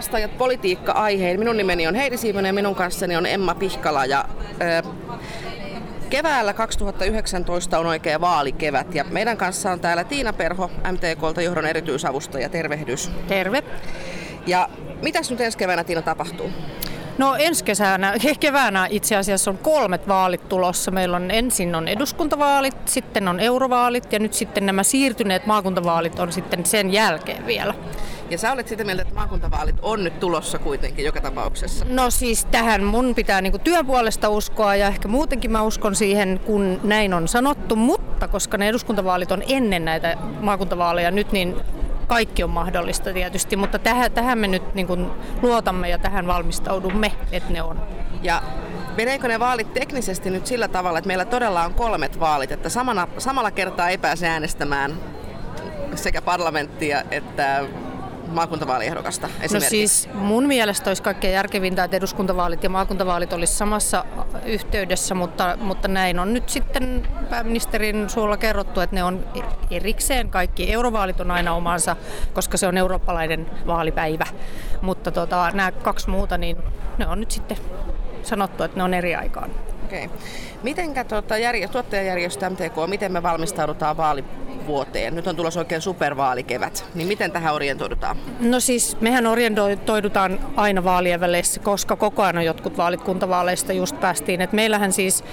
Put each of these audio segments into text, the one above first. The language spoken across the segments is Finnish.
vastaajat politiikka-aiheen. Minun nimeni on Heidi Siivonen ja minun kanssani on Emma Pihkala. Ja, ö, keväällä 2019 on oikea vaalikevät ja meidän kanssa on täällä Tiina Perho, MTKlta johdon erityisavustaja. Tervehdys. Terve. Ja mitäs nyt ensi keväänä Tiina tapahtuu? No ensi kesänä, keväänä itse asiassa on kolmet vaalit tulossa. Meillä on ensin on eduskuntavaalit, sitten on eurovaalit ja nyt sitten nämä siirtyneet maakuntavaalit on sitten sen jälkeen vielä. Ja sä olet sitä mieltä, että maakuntavaalit on nyt tulossa kuitenkin joka tapauksessa. No siis tähän mun pitää niinku työn puolesta uskoa ja ehkä muutenkin mä uskon siihen, kun näin on sanottu, mutta koska ne eduskuntavaalit on ennen näitä maakuntavaaleja nyt, niin kaikki on mahdollista tietysti, mutta tähän, tähän me nyt niin kuin luotamme ja tähän valmistaudumme, että ne on. Ja Meneekö ne vaalit teknisesti nyt sillä tavalla, että meillä todella on kolmet vaalit, että samana, samalla kertaa ei pääse äänestämään sekä parlamenttia että maakuntavaaliehdokasta No siis mun mielestä olisi kaikkein järkevintä, että eduskuntavaalit ja maakuntavaalit olisi samassa yhteydessä, mutta, mutta näin on nyt sitten pääministerin suulla kerrottu, että ne on erikseen kaikki. Eurovaalit on aina omansa, koska se on eurooppalainen vaalipäivä, mutta tota, nämä kaksi muuta, niin ne on nyt sitten sanottu, että ne on eri aikaan. Okei. Okay. Mitenkä tuota, järjestö, tuottajajärjestö MTK, miten me valmistaudutaan vaali, vuoteen. Nyt on tulossa oikein supervaalikevät. Niin miten tähän orientoidutaan? No siis mehän orientoidutaan aina vaalien väleissä, koska koko ajan on jotkut vaalit kuntavaaleista just päästiin. Et meillähän siis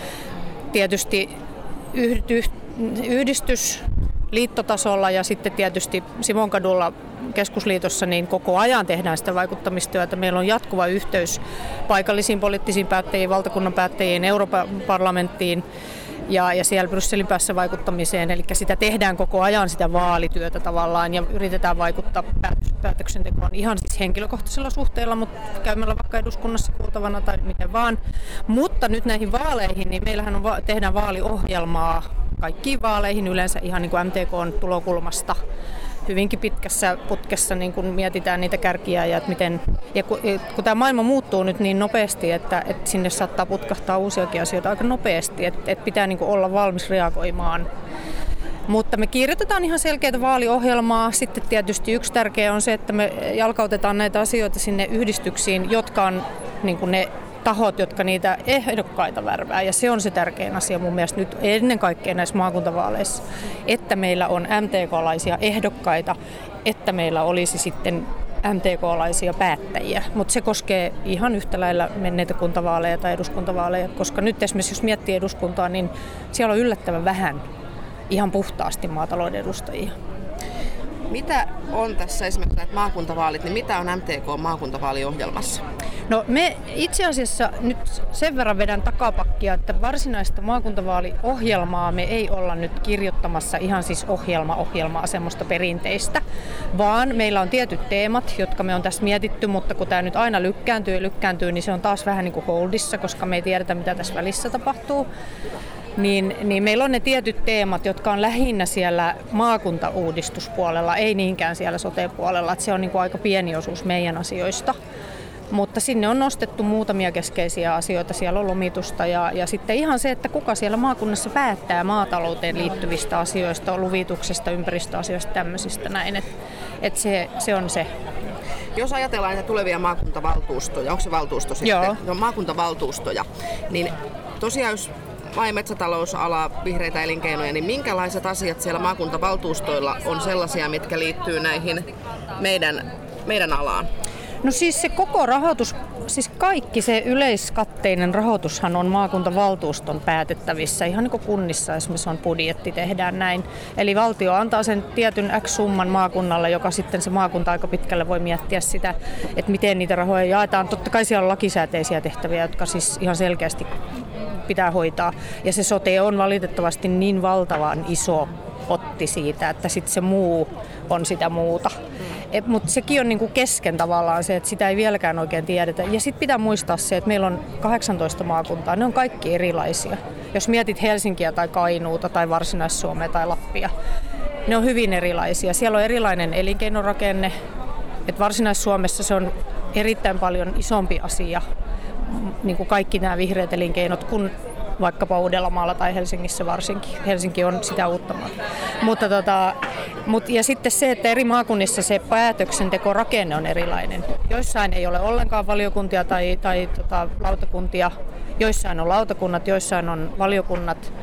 tietysti yhdistys liittotasolla ja sitten tietysti Simonkadulla keskusliitossa niin koko ajan tehdään sitä vaikuttamistyötä. Meillä on jatkuva yhteys paikallisiin poliittisiin päättäjiin, valtakunnan päättäjiin, Euroopan parlamenttiin ja, ja siellä Brysselin päässä vaikuttamiseen. Eli sitä tehdään koko ajan sitä vaalityötä tavallaan ja yritetään vaikuttaa päätöksentekoon ihan siis henkilökohtaisella suhteella, mutta käymällä vaikka eduskunnassa kuultavana tai miten vaan. Mutta nyt näihin vaaleihin, niin meillähän on, tehdään vaaliohjelmaa kaikkiin vaaleihin yleensä ihan niin kuin MTK on tulokulmasta hyvinkin pitkässä putkessa niin kun mietitään niitä kärkiä ja että miten, ja kun, kun tämä maailma muuttuu nyt niin nopeasti, että, että sinne saattaa putkahtaa uusiakin asioita aika nopeasti, että, että pitää niin olla valmis reagoimaan mutta me kirjoitetaan ihan selkeää vaaliohjelmaa. Sitten tietysti yksi tärkeä on se, että me jalkautetaan näitä asioita sinne yhdistyksiin, jotka on niin ne tahot, jotka niitä ehdokkaita värvää. Ja se on se tärkein asia mun mielestä nyt ennen kaikkea näissä maakuntavaaleissa, että meillä on MTK-laisia ehdokkaita, että meillä olisi sitten MTK-laisia päättäjiä, mutta se koskee ihan yhtä lailla menneitä kuntavaaleja tai eduskuntavaaleja, koska nyt esimerkiksi jos miettii eduskuntaa, niin siellä on yllättävän vähän ihan puhtaasti maatalouden edustajia. Mitä on tässä esimerkiksi näitä maakuntavaalit, niin mitä on MTK maakuntavaaliohjelmassa? No me itse asiassa nyt sen verran vedän takapakkia, että varsinaista maakuntavaaliohjelmaa me ei olla nyt kirjoittamassa ihan siis ohjelma-ohjelmaa semmoista perinteistä, vaan meillä on tietyt teemat, jotka me on tässä mietitty, mutta kun tämä nyt aina lykkääntyy ja lykkääntyy, niin se on taas vähän niin kuin holdissa, koska me ei tiedetä mitä tässä välissä tapahtuu niin, niin meillä on ne tietyt teemat, jotka on lähinnä siellä maakuntauudistuspuolella, ei niinkään siellä sote-puolella. Että se on niin kuin aika pieni osuus meidän asioista. Mutta sinne on nostettu muutamia keskeisiä asioita. Siellä on lomitusta ja, ja sitten ihan se, että kuka siellä maakunnassa päättää maatalouteen liittyvistä asioista, luvituksesta, ympäristöasioista, tämmöisistä näin. Että et se, se on se. Jos ajatellaan näitä tulevia maakuntavaltuustoja, onko se valtuusto sitten? Joo. No, maakuntavaltuustoja, niin tosiaan jos maa- ja metsätalousala, vihreitä elinkeinoja, niin minkälaiset asiat siellä maakuntavaltuustoilla on sellaisia, mitkä liittyy näihin meidän, meidän alaan? No siis se koko rahoitus, siis kaikki se yleiskatteinen rahoitushan on maakuntavaltuuston päätettävissä. Ihan niin kuin kunnissa esimerkiksi on budjetti, tehdään näin. Eli valtio antaa sen tietyn X-summan maakunnalle, joka sitten se maakunta aika pitkälle voi miettiä sitä, että miten niitä rahoja jaetaan. Totta kai siellä on lakisääteisiä tehtäviä, jotka siis ihan selkeästi pitää hoitaa. Ja se sote on valitettavasti niin valtavan iso potti siitä, että sitten se muu on sitä muuta. Mutta sekin on niinku kesken tavallaan se, että sitä ei vieläkään oikein tiedetä. Ja sitten pitää muistaa se, että meillä on 18 maakuntaa, ne on kaikki erilaisia. Jos mietit Helsinkiä tai Kainuuta tai Varsinais-Suomea tai Lappia, ne on hyvin erilaisia. Siellä on erilainen elinkeinorakenne. Et Varsinais-Suomessa se on erittäin paljon isompi asia niin kuin kaikki nämä vihreät elinkeinot, kun vaikkapa Uudellamaalla tai Helsingissä varsinkin. Helsinki on sitä uutta maata. Mutta tota, Mut, ja sitten se, että eri maakunnissa se päätöksentekorakenne on erilainen. Joissain ei ole ollenkaan valiokuntia tai, tai tota, lautakuntia, joissain on lautakunnat, joissain on valiokunnat.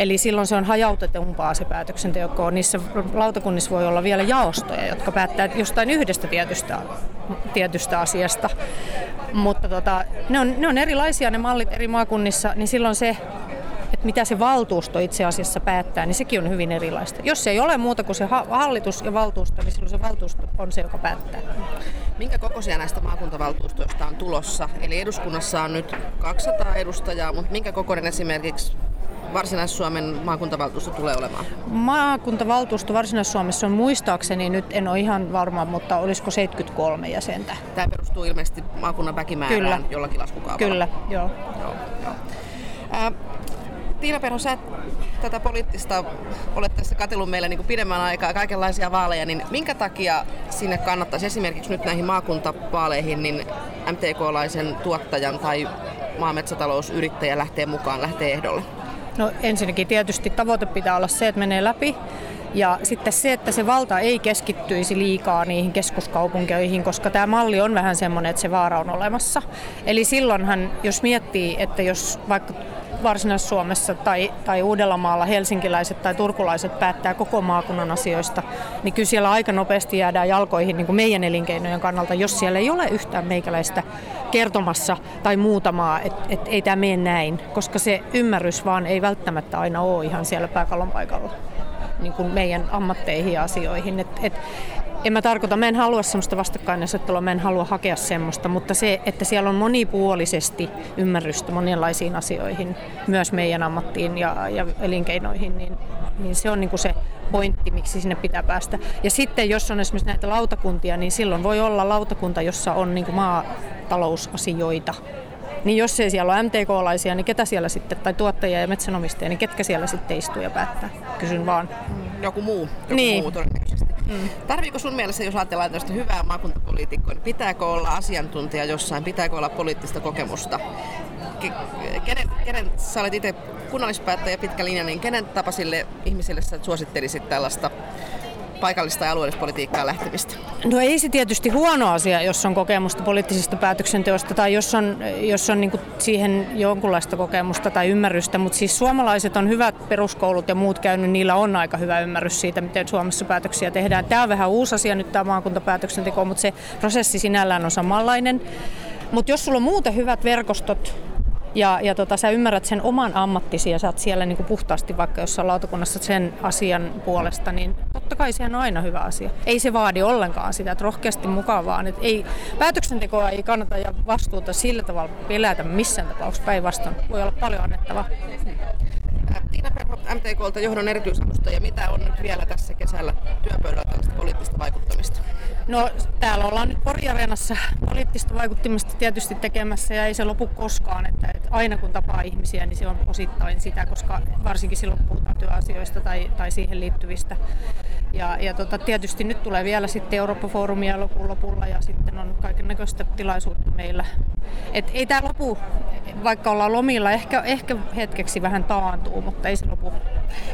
Eli silloin se on hajautetumpaa se päätöksenteko. Niissä lautakunnissa voi olla vielä jaostoja, jotka päättää jostain yhdestä tietystä, tietystä asiasta. Mutta tota, ne, on, ne on erilaisia ne mallit eri maakunnissa, niin silloin se että mitä se valtuusto itse asiassa päättää, niin sekin on hyvin erilaista. Jos ei ole muuta kuin se hallitus ja valtuusto, niin silloin se valtuusto on se, joka päättää. Minkä kokoisia näistä maakuntavaltuustoista on tulossa? Eli eduskunnassa on nyt 200 edustajaa, mutta minkä kokoinen esimerkiksi Varsinais-Suomen maakuntavaltuusto tulee olemaan? Maakuntavaltuusto Varsinais-Suomessa on muistaakseni, nyt en ole ihan varma, mutta olisiko 73 jäsentä. Tämä perustuu ilmeisesti maakunnan väkimäärään Kyllä. jollakin laskukaavalla. Kyllä, joo. joo, joo. Äh, Tiina Perho, sä tätä poliittista olet tässä katsellut meillä niin pidemmän aikaa, kaikenlaisia vaaleja, niin minkä takia sinne kannattaisi esimerkiksi nyt näihin maakuntavaaleihin niin MTK-laisen tuottajan tai maametsätalousyrittäjä lähtee mukaan, lähtee ehdolle? No ensinnäkin tietysti tavoite pitää olla se, että menee läpi. Ja sitten se, että se valta ei keskittyisi liikaa niihin keskuskaupunkeihin, koska tämä malli on vähän semmoinen, että se vaara on olemassa. Eli silloinhan, jos miettii, että jos vaikka Varsinais-Suomessa tai, tai Uudellamaalla helsinkiläiset tai turkulaiset päättää koko maakunnan asioista, niin kyllä siellä aika nopeasti jäädään jalkoihin niin kuin meidän elinkeinojen kannalta, jos siellä ei ole yhtään meikäläistä kertomassa tai muutamaa, että et ei tämä mene näin, koska se ymmärrys vaan ei välttämättä aina ole ihan siellä pääkallon paikalla niin kuin meidän ammatteihin ja asioihin. Et, et, en mä tarkoita, mä en halua semmoista vastakkainasettelua, mä en halua hakea semmoista, mutta se, että siellä on monipuolisesti ymmärrystä monenlaisiin asioihin, myös meidän ammattiin ja, ja elinkeinoihin, niin, niin se on niin kuin se pointti, miksi sinne pitää päästä. Ja sitten jos on esimerkiksi näitä lautakuntia, niin silloin voi olla lautakunta, jossa on niin kuin maatalousasioita. Niin jos ei siellä ole MTK-laisia, niin ketä siellä sitten, tai tuottajia ja metsänomistajia, niin ketkä siellä sitten istuu ja päättää? Kysyn vaan. Joku muu, joku niin. muu todennäköisesti. Mm. Tarviiko sun mielestä, jos ajatellaan tästä hyvää maakuntapoliitikkoa, niin pitääkö olla asiantuntija jossain, pitääkö olla poliittista kokemusta? Kenen, kenen sä olet itse kunnallispäättäjä pitkä linja, niin kenen tapasille ihmisille sä suosittelisit tällaista paikallista ja alueellispolitiikkaa lähtemistä? No ei se tietysti huono asia, jos on kokemusta poliittisesta päätöksenteosta tai jos on, jos on niin siihen jonkunlaista kokemusta tai ymmärrystä, mutta siis suomalaiset on hyvät peruskoulut ja muut käynyt, niillä on aika hyvä ymmärrys siitä, miten Suomessa päätöksiä tehdään. Tämä on vähän uusi asia nyt tämä maakuntapäätöksenteko, mutta se prosessi sinällään on samanlainen. Mutta jos sulla on muuten hyvät verkostot, ja, ja tota, sä ymmärrät sen oman ammattisi ja sä oot siellä niin kuin puhtaasti vaikka jossain lautakunnassa sen asian puolesta, niin totta kai sehän on aina hyvä asia. Ei se vaadi ollenkaan sitä, että rohkeasti mukaan vaan. Että ei, päätöksentekoa ei kannata ja vastuuta sillä tavalla pelätä missään tapauksessa päinvastoin. Voi olla paljon annettavaa. Tiina Perho MTKlta johdon erityisavustaja. Mitä on nyt vielä tässä kesällä työpöydällä tällaista poliittista vaikuttamista? No täällä ollaan nyt Pori-areenassa poliittista vaikuttimista tietysti tekemässä ja ei se lopu koskaan. Että, että aina kun tapaa ihmisiä, niin se on osittain sitä, koska varsinkin silloin puhutaan työasioista tai, tai siihen liittyvistä. Ja, ja tota, tietysti nyt tulee vielä sitten Eurooppa-foorumia lopun lopulla ja sitten on kaiken näköistä tilaisuutta meillä. Et ei tämä lopu, vaikka ollaan lomilla, ehkä, ehkä hetkeksi vähän taantuu, mutta ei se lopu.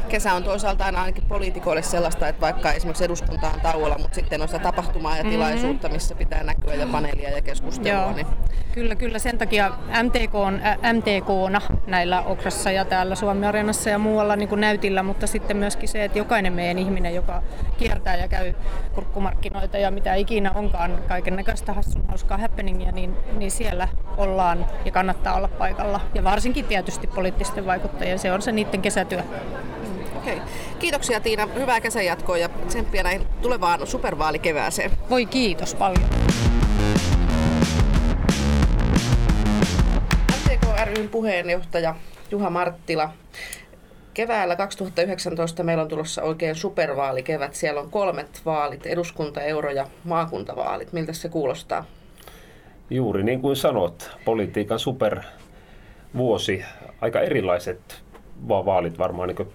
Kesä on toisaalta aina ainakin poliitikoille sellaista, että vaikka esimerkiksi eduskunta on tauolla, mutta sitten on sitä tapahtumaa ja mm-hmm. tilaisuutta, missä pitää näkyä ja paneelia ja keskustelua. Joo. Niin... Kyllä, kyllä. Sen takia MTK on, äh, MTKna näillä Okrassa ja täällä Suomi-areenassa ja muualla niin kuin näytillä, mutta sitten myöskin se, että jokainen meidän ihminen, joka kiertää ja käy kurkkumarkkinoita ja mitä ikinä onkaan kaiken näköistä hassun hauskaa happeningia, niin, niin siellä ollaan ja kannattaa olla paikalla. Ja varsinkin tietysti poliittisten vaikuttajien, se on se niiden kesätyö. Okei. Kiitoksia Tiina, hyvää kesänjatkoa ja tsemppiä näin tulevaan supervaalikevääseen. Voi kiitos paljon. MTK ryn puheenjohtaja Juha Marttila. Keväällä 2019 meillä on tulossa oikein supervaalikevät. Siellä on kolmet vaalit, eduskunta, euro ja maakuntavaalit. Miltä se kuulostaa? Juuri niin kuin sanot, politiikan supervuosi. Aika erilaiset vaalit varmaan niin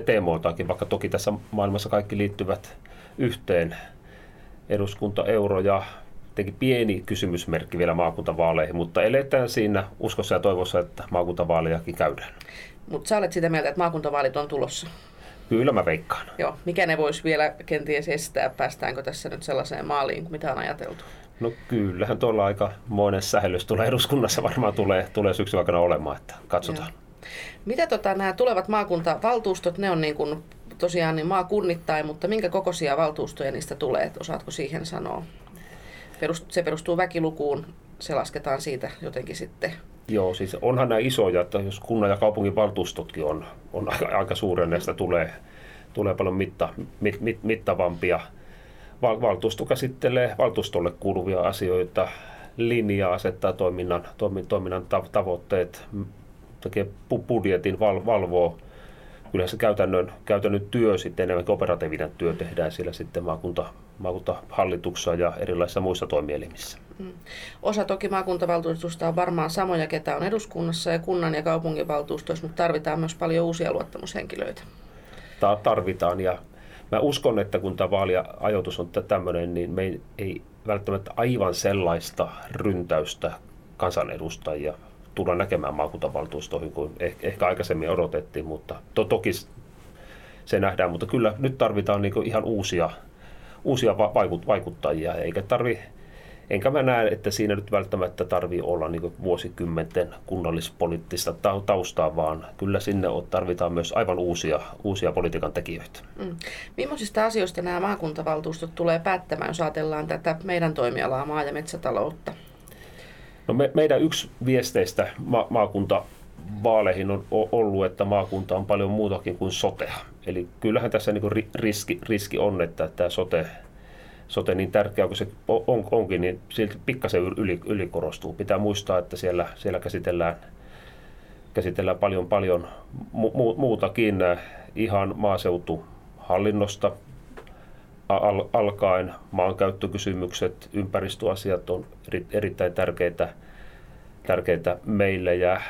te teemoiltaankin, vaikka toki tässä maailmassa kaikki liittyvät yhteen. Eduskunta, euro ja tietenkin pieni kysymysmerkki vielä maakuntavaaleihin, mutta eletään siinä uskossa ja toivossa, että maakuntavaalejakin käydään. Mutta sä olet sitä mieltä, että maakuntavaalit on tulossa? Kyllä mä veikkaan. Joo, mikä ne voisi vielä kenties estää? Päästäänkö tässä nyt sellaiseen maaliin kuin mitä on ajateltu? No kyllähän tuolla aika monen sähellys tulee eduskunnassa varmaan tulee, tulee syksyn aikana olemaan, että katsotaan. Joo. Mitä tota, nämä tulevat maakuntavaltuustot, ne on niin kuin tosiaan niin maakunnittain, mutta minkä kokoisia valtuustoja niistä tulee? Osaatko siihen sanoa? se perustuu väkilukuun, se lasketaan siitä jotenkin sitten. Joo, siis onhan nämä isoja, että jos kunnan ja kaupungin valtuustotkin on, on aika, aika suuria, näistä tulee, tulee paljon mitta, mit, mit, mittavampia. Val, valtuusto käsittelee valtuustolle kuuluvia asioita, linjaa, asettaa toiminnan, toiminnan tavoitteet, tekee budjetin, val, valvoo kyllä se käytännön, käytännön työ sitten enemmän operatiivinen työ tehdään siellä sitten maakunta, maakuntahallituksessa ja erilaisissa muissa toimielimissä. Mm. Osa toki maakuntavaltuutusta on varmaan samoja, ketä on eduskunnassa ja kunnan ja kaupunginvaltuustoissa, mutta tarvitaan myös paljon uusia luottamushenkilöitä. Tarvitaan ja mä uskon, että kun tämä vaaliajoitus on tämmöinen, niin me ei välttämättä aivan sellaista ryntäystä kansanedustajia tulla näkemään maakuntavaltuustoihin kuin ehkä aikaisemmin odotettiin, mutta to, toki se nähdään, mutta kyllä nyt tarvitaan niin ihan uusia, uusia vaikut, vaikuttajia, eikä tarvi, enkä mä näe, että siinä nyt välttämättä tarvii olla niin vuosikymmenten kunnallispoliittista taustaa, vaan kyllä sinne tarvitaan myös aivan uusia, uusia politiikan tekijöitä. Mm. Millaisista asioista nämä maakuntavaltuustot tulee päättämään, jos ajatellaan tätä meidän toimialaa, maa- ja metsätaloutta? No me, meidän yksi viesteistä ma- maakuntavaaleihin on ollut, että maakunta on paljon muutakin kuin sotea. Eli kyllähän tässä niin riski, riski on, että tämä sote, sote niin tärkeä kuin se on, onkin, niin silti pikkasen yli, ylikorostuu. Pitää muistaa, että siellä, siellä käsitellään, käsitellään paljon, paljon mu- muutakin ihan maaseutuhallinnosta al- alkaen maankäyttökysymykset, ympäristöasiat on eri, erittäin tärkeitä, tärkeitä meille ja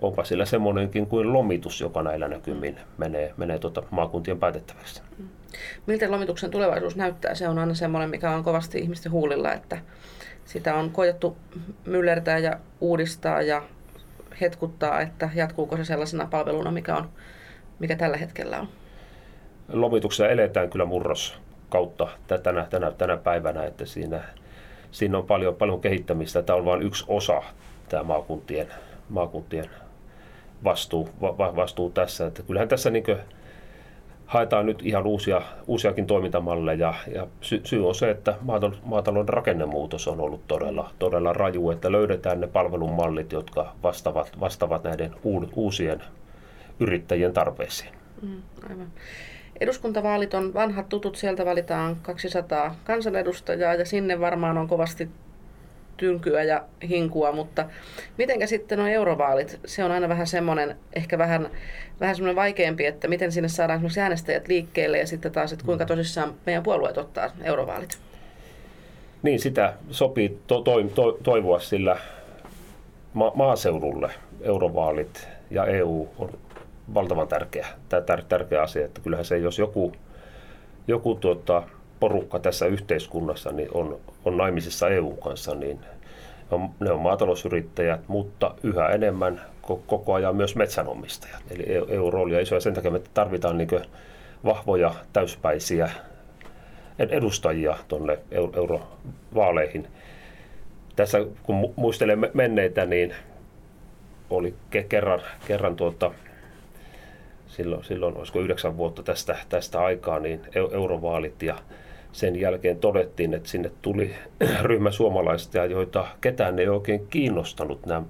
onpa sillä semmoinenkin kuin lomitus, joka näillä näkymin menee, menee tuota maakuntien päätettäväksi. Mm. Miltä lomituksen tulevaisuus näyttää? Se on aina semmoinen, mikä on kovasti ihmisten huulilla, että sitä on koettu myllertää ja uudistaa ja hetkuttaa, että jatkuuko se sellaisena palveluna, mikä, on, mikä tällä hetkellä on. Lomituksessa eletään kyllä murros kautta tänä, tänä, tänä päivänä, että siinä, siinä on paljon, paljon kehittämistä. Tämä on vain yksi osa tämä maakuntien, maakuntien vastuu, va, vastuu tässä. Että kyllähän tässä niin haetaan nyt ihan uusia, uusiakin toimintamalleja ja sy, syy on se, että maatalouden rakennemuutos on ollut todella, todella raju, että löydetään ne palvelumallit, jotka vastaavat, vastaavat näiden uusien yrittäjien tarpeisiin. Mm, aivan. Eduskuntavaalit on vanhat tutut, sieltä valitaan 200 kansanedustajaa ja sinne varmaan on kovasti tynkyä ja hinkua, mutta mitenkä sitten on eurovaalit? Se on aina vähän semmoinen, ehkä vähän, vähän semmoinen vaikeampi, että miten sinne saadaan esimerkiksi äänestäjät liikkeelle ja sitten taas, että kuinka tosissaan meidän puolueet ottaa eurovaalit. Niin, sitä sopii to- to- to- toivoa, sillä ma- maaseudulle eurovaalit ja EU on valtavan tärkeä, tär, tärkeä asia, että kyllähän se, jos joku, joku tuota, porukka tässä yhteiskunnassa niin on, on naimisissa EU kanssa, niin on, ne on maatalousyrittäjät, mutta yhä enemmän koko ajan myös metsänomistajat. Eli EU-rooli on iso ja sen takia me tarvitaan niin vahvoja, täyspäisiä edustajia tuonne eurovaaleihin. Tässä kun muistelen menneitä, niin oli kerran, kerran tuota, silloin, silloin olisiko yhdeksän vuotta tästä, tästä aikaa, niin eurovaalit ja sen jälkeen todettiin, että sinne tuli ryhmä suomalaisia, joita ketään ei oikein kiinnostanut nämä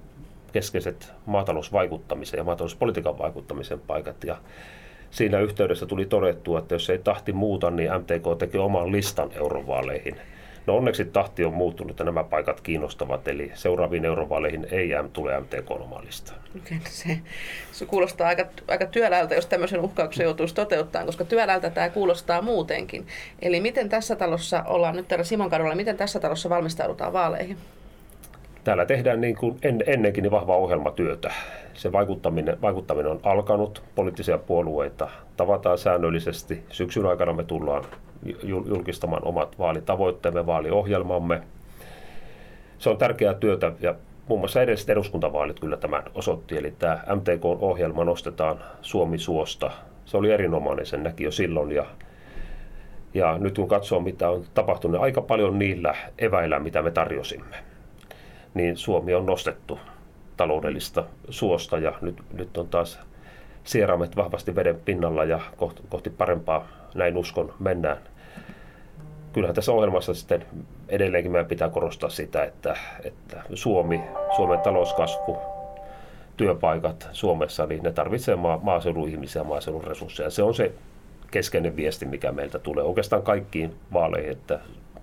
keskeiset maatalousvaikuttamisen ja maatalouspolitiikan vaikuttamisen paikat. Ja siinä yhteydessä tuli todettua, että jos ei tahti muuta, niin MTK teki oman listan eurovaaleihin – No onneksi tahti on muuttunut ja nämä paikat kiinnostavat, eli seuraaviin eurovaaleihin ei tule MTK omalista. Okay, no se, se kuulostaa aika, aika työläältä, jos tämmöisen uhkauksen joutuisi toteuttamaan, koska työläältä tämä kuulostaa muutenkin. Eli miten tässä talossa, ollaan nyt täällä Simon kadulla, miten tässä talossa valmistaudutaan vaaleihin? Täällä tehdään niin kuin en, ennenkin niin vahvaa ohjelmatyötä. Se vaikuttaminen, vaikuttaminen on alkanut, poliittisia puolueita tavataan säännöllisesti. Syksyn aikana me tullaan julkistamaan omat vaalitavoitteemme, vaaliohjelmamme. Se on tärkeää työtä ja muun muassa edelliset eduskuntavaalit kyllä tämän osoitti, eli tämä MTK-ohjelma nostetaan Suomi suosta se oli erinomainen, sen näki jo silloin. Ja, ja nyt kun katsoo, mitä on tapahtunut, aika paljon niillä eväillä, mitä me tarjosimme, niin Suomi on nostettu taloudellista suosta ja nyt, nyt on taas sieraimet vahvasti veden pinnalla ja kohti, kohti parempaa, näin uskon, mennään. Kyllähän tässä ohjelmassa sitten edelleenkin meidän pitää korostaa sitä, että, että Suomi, Suomen talouskasvu, työpaikat Suomessa, niin ne tarvitsee maa, maaseudun ihmisiä, maaseudun resursseja. Se on se keskeinen viesti, mikä meiltä tulee oikeastaan kaikkiin vaaleihin, että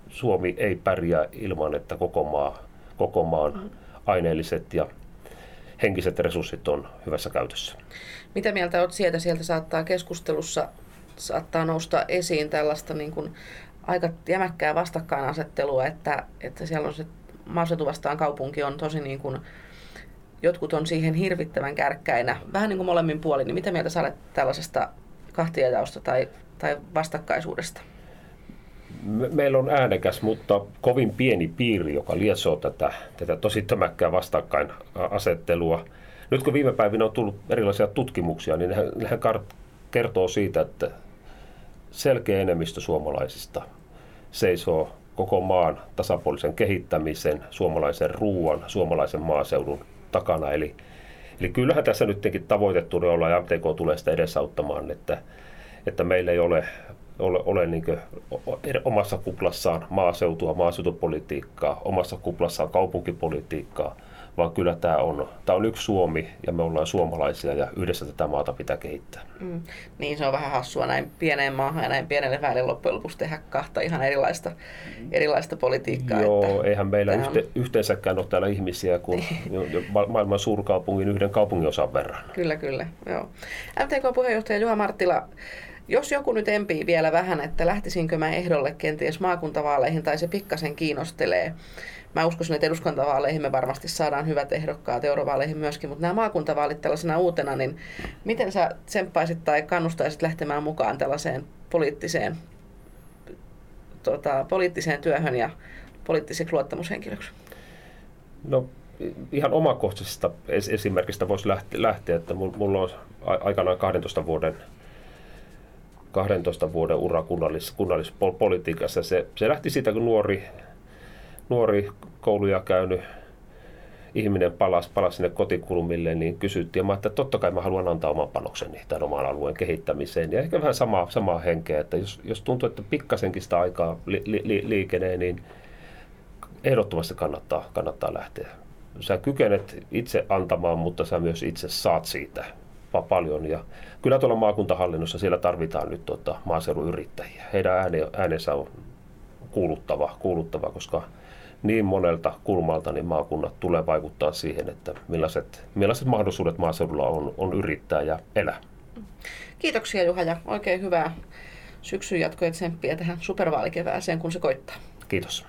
Suomi ei pärjää ilman, että koko, maa, koko maan aineelliset ja henkiset resurssit on hyvässä käytössä. Mitä mieltä olet sieltä? Sieltä saattaa keskustelussa saattaa nousta esiin tällaista niin kuin aika jämäkkää vastakkainasettelua, että, että siellä on se maaseutu vastaan kaupunki on tosi niin kuin, jotkut on siihen hirvittävän kärkkäinä, vähän niin kuin molemmin puolin, niin mitä mieltä sä olet tällaisesta kahtiajaosta tai, tai vastakkaisuudesta? meillä on äänekäs, mutta kovin pieni piiri, joka lietsoo tätä, tätä tosi tömäkkää vastakkainasettelua. Nyt kun viime päivinä on tullut erilaisia tutkimuksia, niin nehän kertoo siitä, että selkeä enemmistö suomalaisista seisoo koko maan tasapuolisen kehittämisen, suomalaisen ruoan, suomalaisen maaseudun takana. Eli, eli kyllähän tässä nytkin tavoite tulee olla, ja MTK tulee sitä edesauttamaan, että, että meillä ei ole ole, ole niin omassa kuplassaan maaseutua, maaseutupolitiikkaa, omassa kuplassaan kaupunkipolitiikkaa, vaan kyllä tämä on, tämä on yksi Suomi ja me ollaan suomalaisia ja yhdessä tätä maata pitää kehittää. Mm. Niin se on vähän hassua näin pieneen maahan ja näin pienelle väelle loppujen lopuksi tehdä kahta ihan erilaista, erilaista politiikkaa. Joo, että eihän meillä on... yhte, yhteensäkään ole täällä ihmisiä kuin maailman suurkaupungin yhden kaupunginosan verran. Kyllä, kyllä. Joo. MTK-puheenjohtaja Juha Marttila, jos joku nyt empii vielä vähän, että lähtisinkö mä ehdolle kenties maakuntavaaleihin tai se pikkasen kiinnostelee. Mä uskoisin, että eduskuntavaaleihin me varmasti saadaan hyvät ehdokkaat, eurovaaleihin myöskin, mutta nämä maakuntavaalit tällaisena uutena, niin miten sä tsemppaisit tai kannustaisit lähtemään mukaan tällaiseen poliittiseen, tota, poliittiseen työhön ja poliittiseksi luottamushenkilöksi? No ihan omakohtaisesta esimerkistä voisi lähteä, että mulla on aikanaan 12 vuoden 12 vuoden ura kunnallis, kunnallispolitiikassa. Se, se lähti siitä, kun nuori, nuori kouluja käynyt ihminen palasi, palasi sinne kotikulmille, niin kysyttiin, mä, että totta kai mä haluan antaa oman panokseni tämän oman alueen kehittämiseen. Ja ehkä vähän samaa, samaa henkeä, että jos, jos tuntuu, että pikkasenkin sitä aikaa li, li, liikenee, niin ehdottomasti kannattaa, kannattaa lähteä. Sä kykenet itse antamaan, mutta sä myös itse saat siitä paljon. Ja kyllä tuolla maakuntahallinnossa siellä tarvitaan nyt tuota maaseudun yrittäjiä. Heidän ääne, äänensä on kuuluttava, kuuluttava, koska niin monelta kulmalta niin maakunnat tulee vaikuttaa siihen, että millaiset, millaiset mahdollisuudet maaseudulla on, on yrittää ja elää. Kiitoksia Juha ja oikein hyvää syksyn jatkoja tsemppiä tähän supervaalikevääseen, kun se koittaa. Kiitos.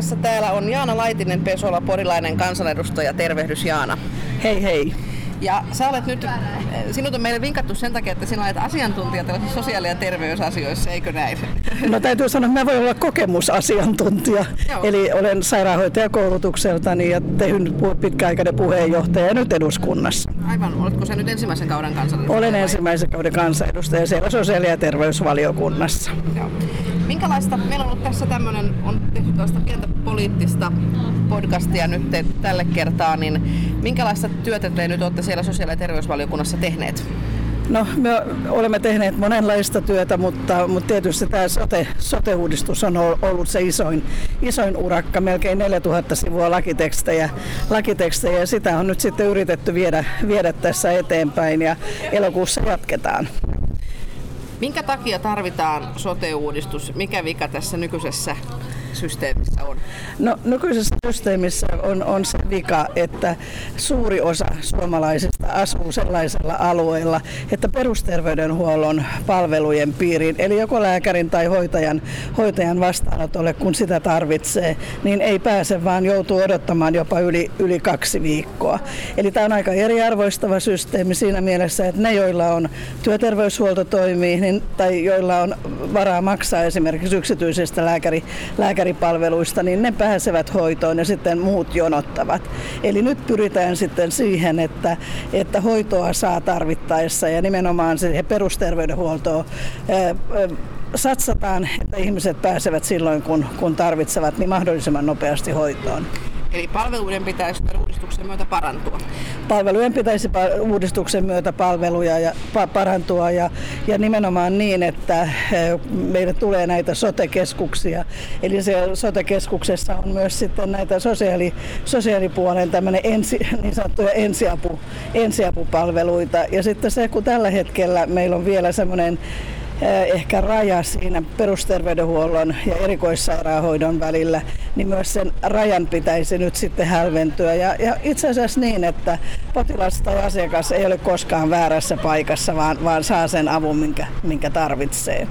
Kanssa täällä on Jaana Laitinen Pesola, porilainen kansanedustaja. Tervehdys Jaana. Hei hei. Ja sä olet nyt, sinut on meille vinkattu sen takia, että sinä olet asiantuntija tällaisissa sosiaali- ja terveysasioissa, eikö näin? No täytyy sanoa, että mä voin olla kokemusasiantuntija. Joo. Eli olen sairaanhoitajakoulutukseltani ja tehnyt pitkäaikainen puheenjohtaja nyt eduskunnassa. Aivan, oletko sä nyt ensimmäisen kauden kansanedustaja? Olen ensimmäisen kauden kansanedustaja siellä sosiaali- ja terveysvaliokunnassa. Joo. Minkälaista, meillä on ollut tässä tämmöinen, on tehty tällaista pientä poliittista podcastia nyt tälle kertaa, niin minkälaista työtä te nyt olette siellä sosiaali- ja terveysvaliokunnassa tehneet? No, me olemme tehneet monenlaista työtä, mutta, mutta tietysti tämä sote, sote-uudistus on ollut se isoin, isoin urakka, melkein 4000 sivua lakitekstejä, lakitekstejä ja sitä on nyt sitten yritetty viedä, viedä tässä eteenpäin ja elokuussa jatketaan. Minkä takia tarvitaan sote-uudistus? Mikä vika tässä nykyisessä systeemissä on? No nykyisessä systeemissä on, on se vika, että suuri osa suomalaisista asuu sellaisella alueella, että perusterveydenhuollon palvelujen piiriin, eli joko lääkärin tai hoitajan, hoitajan vastaanotolle, kun sitä tarvitsee, niin ei pääse, vaan joutuu odottamaan jopa yli, yli kaksi viikkoa. Eli tämä on aika eriarvoistava systeemi siinä mielessä, että ne, joilla on työterveyshuolto toimii, niin, tai joilla on varaa maksaa esimerkiksi yksityisestä lääkäri, lääkäripalveluista, niin ne pääsevät hoitoon ja sitten muut jonottavat. Eli nyt pyritään sitten siihen, että, että hoitoa saa tarvittaessa ja nimenomaan siihen perusterveydenhuoltoon satsataan, että ihmiset pääsevät silloin, kun, kun tarvitsevat, niin mahdollisimman nopeasti hoitoon. Eli palveluiden pitäisi uudistuksen myötä parantua. Palvelujen pitäisi uudistuksen myötä palveluja ja pa- parantua ja, ja nimenomaan niin, että meille tulee näitä sote-keskuksia. Eli se sote-keskuksessa on myös sitten näitä sosiaali, sosiaalipuolen tämmöinen ensi, niin sanottuja ensiapu, ensiapupalveluita. Ja sitten se, kun tällä hetkellä meillä on vielä semmoinen Eh, ehkä raja siinä perusterveydenhuollon ja erikoissairaanhoidon välillä, niin myös sen rajan pitäisi nyt sitten hälventyä. Ja, ja itse asiassa niin, että potilas tai asiakas ei ole koskaan väärässä paikassa, vaan, vaan saa sen avun, minkä, minkä tarvitsee.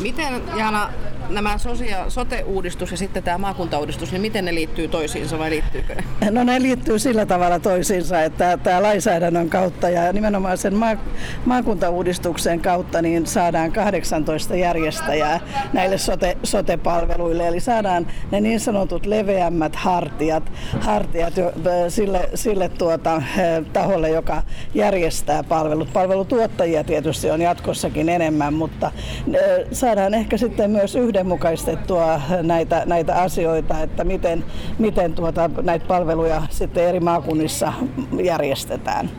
Miten, Jana, nämä sosia- sote-uudistus ja sitten tämä maakuntauudistus, niin miten ne liittyy toisiinsa vai liittyykö ne? No ne liittyy sillä tavalla toisiinsa, että tämä lainsäädännön kautta ja nimenomaan sen ma- maakuntauudistuksen kautta niin saadaan 18 järjestäjää näille sote- sote-palveluille. Eli saadaan ne niin sanotut leveämmät hartiat, hartiat jo, sille, sille tuota, taholle, joka järjestää palvelut. Palvelutuottajia tietysti on jatkossakin enemmän, mutta saadaan ehkä sitten myös yhden yhdenmukaistettua näitä, näitä asioita, että miten, miten tuota, näitä palveluja sitten eri maakunnissa järjestetään.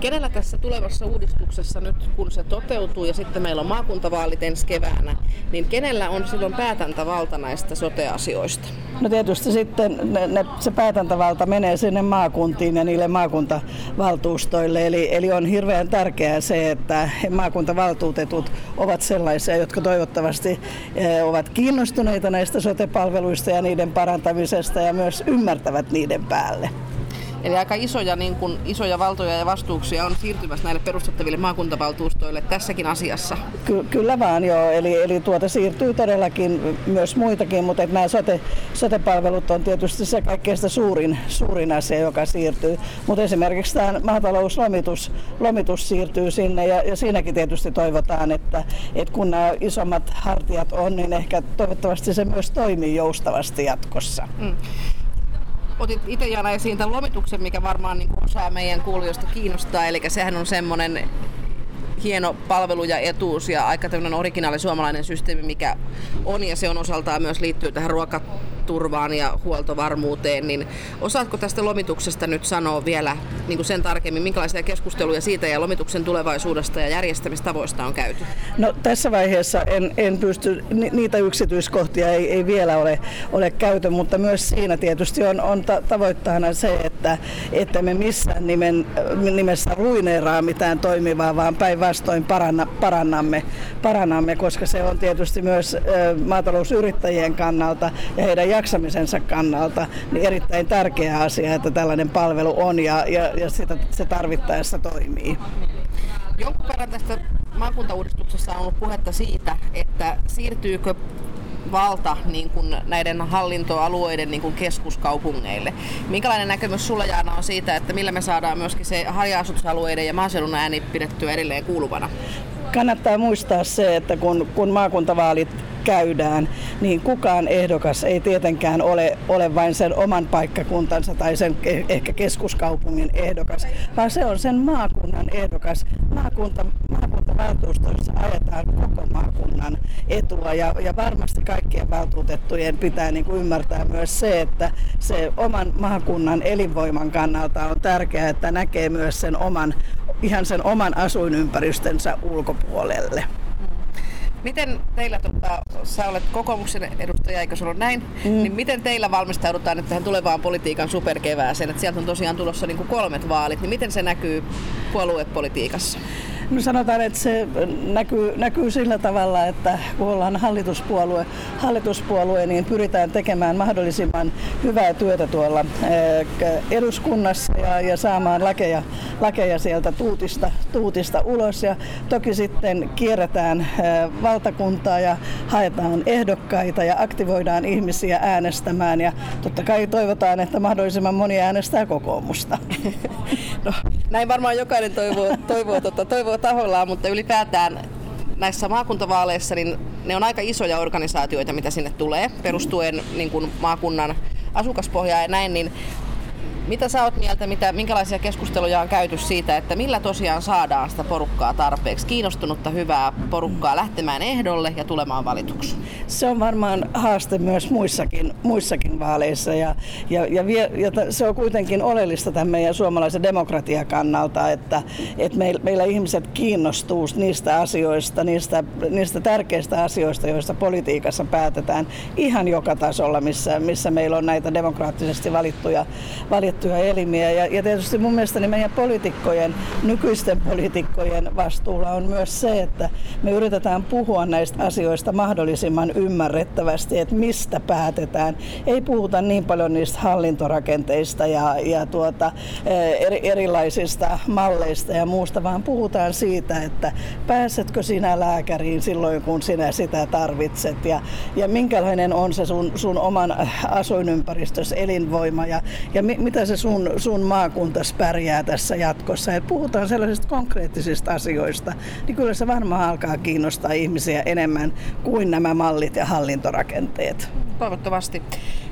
Kenellä tässä tulevassa uudistuksessa nyt, kun se toteutuu ja sitten meillä on maakuntavaalit ensi keväänä, niin kenellä on silloin päätäntävalta näistä sote-asioista? No tietysti sitten ne, ne, se päätäntävalta menee sinne maakuntiin ja niille maakuntavaltuustoille. Eli, eli on hirveän tärkeää se, että maakuntavaltuutetut ovat sellaisia, jotka toivottavasti e, ovat kiinnostuneita näistä sote-palveluista ja niiden parantamisesta ja myös ymmärtävät niiden päälle. Eli aika isoja, niin kuin, isoja valtoja ja vastuuksia on siirtymässä näille perustettaville maakuntavaltuustoille tässäkin asiassa. Ky- kyllä vaan joo, eli, eli tuota siirtyy todellakin myös muitakin, mutta nämä sote, sote-palvelut on tietysti se kaikkein suurin, suurin asia, joka siirtyy. Mutta esimerkiksi tämä maatalouslomitus lomitus siirtyy sinne ja, ja siinäkin tietysti toivotaan, että, että kun nämä isommat hartiat on, niin ehkä toivottavasti se myös toimii joustavasti jatkossa. Mm otit itse Jana esiin tämän lomituksen, mikä varmaan niin kuin osaa meidän kuulijoista kiinnostaa. Eli sehän on semmoinen hieno palvelu ja etuus ja aika tämmöinen originaali suomalainen systeemi, mikä on ja se on osaltaan myös liittyy tähän ruokaturvaan ja huoltovarmuuteen, niin osaatko tästä lomituksesta nyt sanoa vielä niin kuin sen tarkemmin, minkälaisia keskusteluja siitä ja lomituksen tulevaisuudesta ja järjestämistavoista on käyty? No tässä vaiheessa en, en pysty, niitä yksityiskohtia ei, ei vielä ole, ole käyty, mutta myös siinä tietysti on, on ta- tavoitteena se, että, että me missään nimen, nimessä ruineeraa mitään toimivaa, vaan päinvastoin paranna, parannamme, parannamme, koska se on tietysti myös maatalousyrittäjien kannalta ja heidän jaksamisensa kannalta niin erittäin tärkeä asia, että tällainen palvelu on ja, ja, ja sitä, se tarvittaessa toimii. Jonkun verran tästä maakuntauudistuksessa on ollut puhetta siitä, että siirtyykö valta niin kuin näiden hallintoalueiden niin kuin keskuskaupungeille. Minkälainen näkemys sulla Jaana on siitä, että millä me saadaan myöskin se haja ja maaseudun ääni pidettyä edelleen kuuluvana? Kannattaa muistaa se, että kun, kun maakuntavaalit käydään, niin kukaan ehdokas ei tietenkään ole, ole vain sen oman paikkakuntansa tai sen ehkä keskuskaupungin ehdokas, vaan se on sen maakunnan ehdokas. Maakunta, maakuntavaltuustoissa ajetaan koko maakunnan etua ja, ja varmasti kaikkien valtuutettujen pitää niin kuin ymmärtää myös se, että se oman maakunnan elinvoiman kannalta on tärkeää, että näkee myös sen oman, ihan sen oman asuinympäristönsä ulkopuolelle. Miten teillä, tota, sä olet kokoomuksen edustaja, eikö se näin, mm. niin miten teillä valmistaudutaan nyt tähän tulevaan politiikan superkevääseen, että sieltä on tosiaan tulossa niin kuin kolmet vaalit, niin miten se näkyy puoluepolitiikassa? No sanotaan, että se näkyy, näkyy sillä tavalla, että kun ollaan hallituspuolue, hallituspuolue, niin pyritään tekemään mahdollisimman hyvää työtä tuolla eduskunnassa ja, ja saamaan lakeja, lakeja sieltä tuutista, tuutista ulos. Ja toki sitten kierretään valtakuntaa ja haetaan ehdokkaita ja aktivoidaan ihmisiä äänestämään. Ja totta kai toivotaan, että mahdollisimman moni äänestää kokoomusta. No, näin varmaan jokainen toivoo, toivoo, tota, toivoo tahollaan, mutta ylipäätään näissä maakuntavaaleissa niin ne on aika isoja organisaatioita, mitä sinne tulee, perustuen niin kuin maakunnan asukaspohjaa ja näin, niin mitä sä oot mieltä, mitä, minkälaisia keskusteluja on käyty siitä, että millä tosiaan saadaan sitä porukkaa tarpeeksi, kiinnostunutta hyvää porukkaa lähtemään ehdolle ja tulemaan valituksi? Se on varmaan haaste myös muissakin, muissakin vaaleissa ja, ja, ja, vie, ja se on kuitenkin oleellista tämän meidän suomalaisen demokratian kannalta, että, että meillä, meillä ihmiset kiinnostuu niistä asioista, niistä, niistä tärkeistä asioista, joista politiikassa päätetään ihan joka tasolla, missä, missä meillä on näitä demokraattisesti valittuja, valittuja valittuja elimiä. Ja, ja tietysti mun mielestä niin meidän poliitikkojen, nykyisten poliitikkojen vastuulla on myös se, että me yritetään puhua näistä asioista mahdollisimman ymmärrettävästi, että mistä päätetään. Ei puhuta niin paljon niistä hallintorakenteista ja, ja tuota, eh, eri, erilaisista malleista ja muusta, vaan puhutaan siitä, että pääsetkö sinä lääkäriin silloin, kun sinä sitä tarvitset ja, ja minkälainen on se sun, sun oman asuinympäristössä elinvoima ja, ja mi, mitä se sun, sun maakuntas pärjää tässä jatkossa. Et puhutaan sellaisista konkreettisista asioista, niin kyllä se varmaan alkaa kiinnostaa ihmisiä enemmän kuin nämä mallit ja hallintorakenteet. Toivottavasti.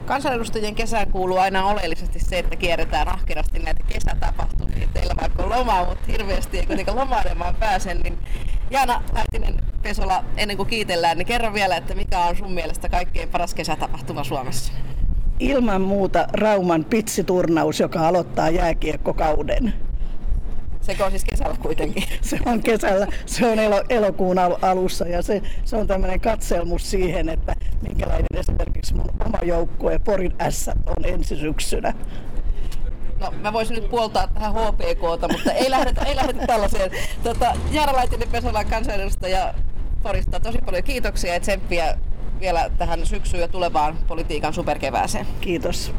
Kansanedustajien kesään kuuluu aina oleellisesti se, että kierretään ahkerasti näitä kesätapahtumia. Teillä vaikka on lomaa, mutta hirveästi ei kuitenkaan lomailemaan pääse. Niin Jaana Laitinen Pesola, ennen kuin kiitellään, niin kerro vielä, että mikä on sun mielestä kaikkein paras kesätapahtuma Suomessa? Ilman muuta Rauman pitsiturnaus, joka aloittaa jääkiekkokauden. Se on siis kesällä kuitenkin? se on kesällä, se on elo, elokuun alussa ja se, se on tämmöinen katselmus siihen, että minkälainen esimerkiksi mun oma joukkue Porin S on ensi syksynä. No, mä voisin nyt puoltaa tähän HPKta, mutta ei lähdetä, ei lähdetä tällaiseen. Tota, Jaara Laitinen Pesolan kansanedustaja Porista, tosi paljon kiitoksia ja tsemppiä vielä tähän syksyyn ja tulevaan politiikan superkevääseen. Kiitos.